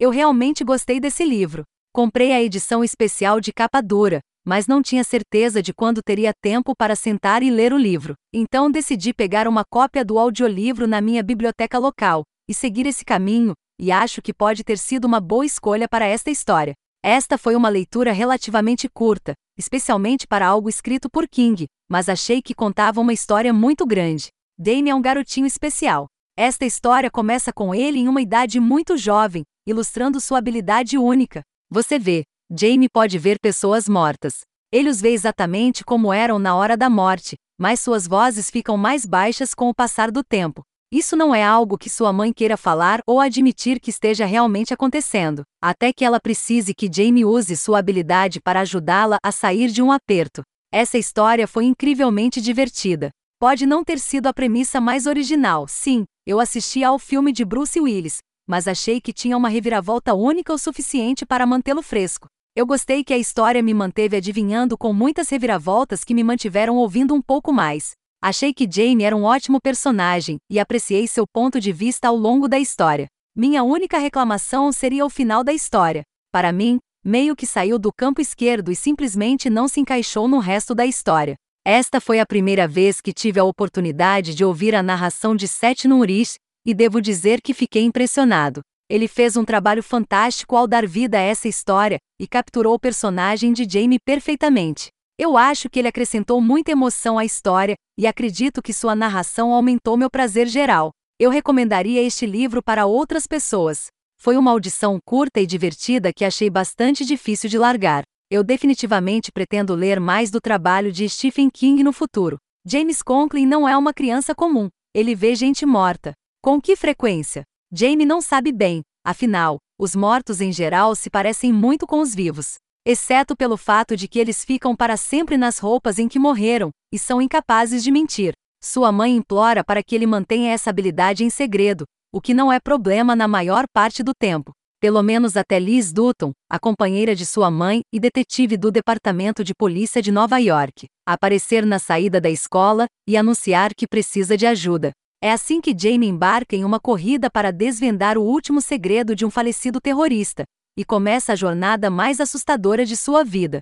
Eu realmente gostei desse livro. Comprei a edição especial de capa dura, mas não tinha certeza de quando teria tempo para sentar e ler o livro. Então decidi pegar uma cópia do audiolivro na minha biblioteca local e seguir esse caminho, e acho que pode ter sido uma boa escolha para esta história. Esta foi uma leitura relativamente curta, especialmente para algo escrito por King, mas achei que contava uma história muito grande. Damien é um garotinho especial. Esta história começa com ele em uma idade muito jovem, ilustrando sua habilidade única. Você vê, Jamie pode ver pessoas mortas. Ele os vê exatamente como eram na hora da morte, mas suas vozes ficam mais baixas com o passar do tempo. Isso não é algo que sua mãe queira falar ou admitir que esteja realmente acontecendo, até que ela precise que Jamie use sua habilidade para ajudá-la a sair de um aperto. Essa história foi incrivelmente divertida. Pode não ter sido a premissa mais original, sim, eu assisti ao filme de Bruce Willis, mas achei que tinha uma reviravolta única o suficiente para mantê-lo fresco. Eu gostei que a história me manteve adivinhando com muitas reviravoltas que me mantiveram ouvindo um pouco mais. Achei que Jamie era um ótimo personagem e apreciei seu ponto de vista ao longo da história. Minha única reclamação seria o final da história. Para mim, meio que saiu do campo esquerdo e simplesmente não se encaixou no resto da história. Esta foi a primeira vez que tive a oportunidade de ouvir a narração de Seth Nurish, e devo dizer que fiquei impressionado. Ele fez um trabalho fantástico ao dar vida a essa história e capturou o personagem de Jamie perfeitamente. Eu acho que ele acrescentou muita emoção à história e acredito que sua narração aumentou meu prazer geral. Eu recomendaria este livro para outras pessoas. Foi uma audição curta e divertida que achei bastante difícil de largar. Eu definitivamente pretendo ler mais do trabalho de Stephen King no futuro. James Conklin não é uma criança comum. Ele vê gente morta. Com que frequência? Jamie não sabe bem, afinal, os mortos em geral se parecem muito com os vivos. Exceto pelo fato de que eles ficam para sempre nas roupas em que morreram, e são incapazes de mentir. Sua mãe implora para que ele mantenha essa habilidade em segredo, o que não é problema na maior parte do tempo. Pelo menos até Liz Dutton, a companheira de sua mãe e detetive do Departamento de Polícia de Nova York, aparecer na saída da escola e anunciar que precisa de ajuda. É assim que Jamie embarca em uma corrida para desvendar o último segredo de um falecido terrorista, e começa a jornada mais assustadora de sua vida.